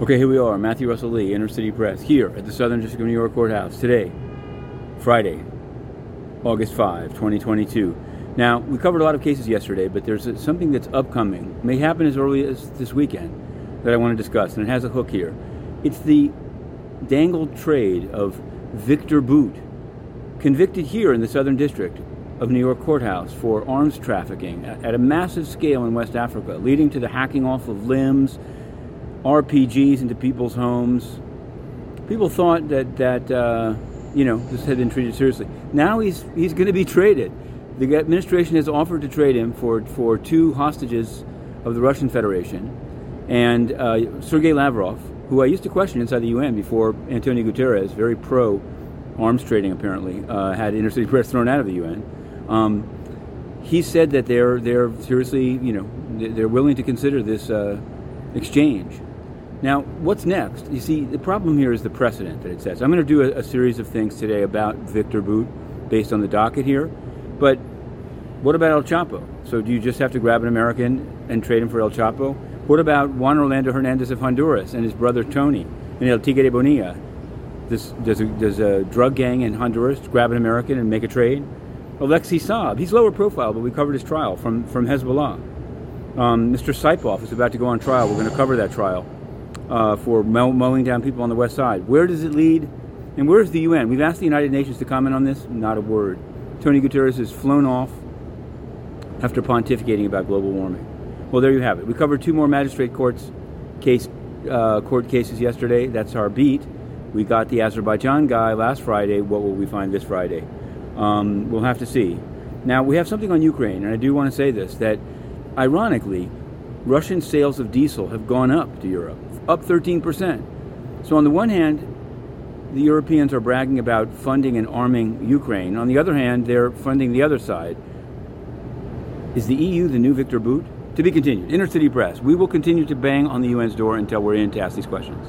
Okay, here we are, Matthew Russell Lee, Inner City Press, here at the Southern District of New York Courthouse today, Friday, August 5, 2022. Now, we covered a lot of cases yesterday, but there's something that's upcoming, may happen as early as this weekend, that I want to discuss, and it has a hook here. It's the dangled trade of Victor Bout, convicted here in the Southern District of New York Courthouse for arms trafficking at a massive scale in West Africa, leading to the hacking off of limbs RPGs into people's homes. People thought that that uh, you know this had been treated seriously. Now he's he's going to be traded. The administration has offered to trade him for for two hostages of the Russian Federation, and uh, Sergei Lavrov, who I used to question inside the UN before Antonio Guterres, very pro arms trading apparently, uh, had inner city press thrown out of the UN. Um, he said that they're they're seriously you know they're willing to consider this uh, exchange. Now, what's next? You see, the problem here is the precedent that it sets. I'm going to do a, a series of things today about Victor Bout based on the docket here, but what about El Chapo? So, do you just have to grab an American and trade him for El Chapo? What about Juan Orlando Hernandez of Honduras and his brother Tony and El Tigre de Bonilla? This, does, a, does a drug gang in Honduras grab an American and make a trade? Alexei Saab, he's lower profile, but we covered his trial from, from Hezbollah. Um, Mr. Saipov is about to go on trial. We're going to cover that trial uh, for mowing down people on the west side. Where does it lead? And where's the UN? We've asked the United Nations to comment on this. Not a word. Tony Guterres has flown off after pontificating about global warming. Well, there you have it. We covered two more magistrate courts case uh, court cases yesterday. That's our beat. We got the Azerbaijan guy last Friday. What will we find this Friday? Um, we'll have to see. Now we have something on Ukraine, and I do want to say this: that ironically, Russian sales of diesel have gone up to Europe up 13%. So, on the one hand, the Europeans are bragging about funding and arming Ukraine. On the other hand, they're funding the other side. Is the EU the new Victor Bout? To be continued. Inner City Press. We will continue to bang on the UN's door until we're in to ask these questions.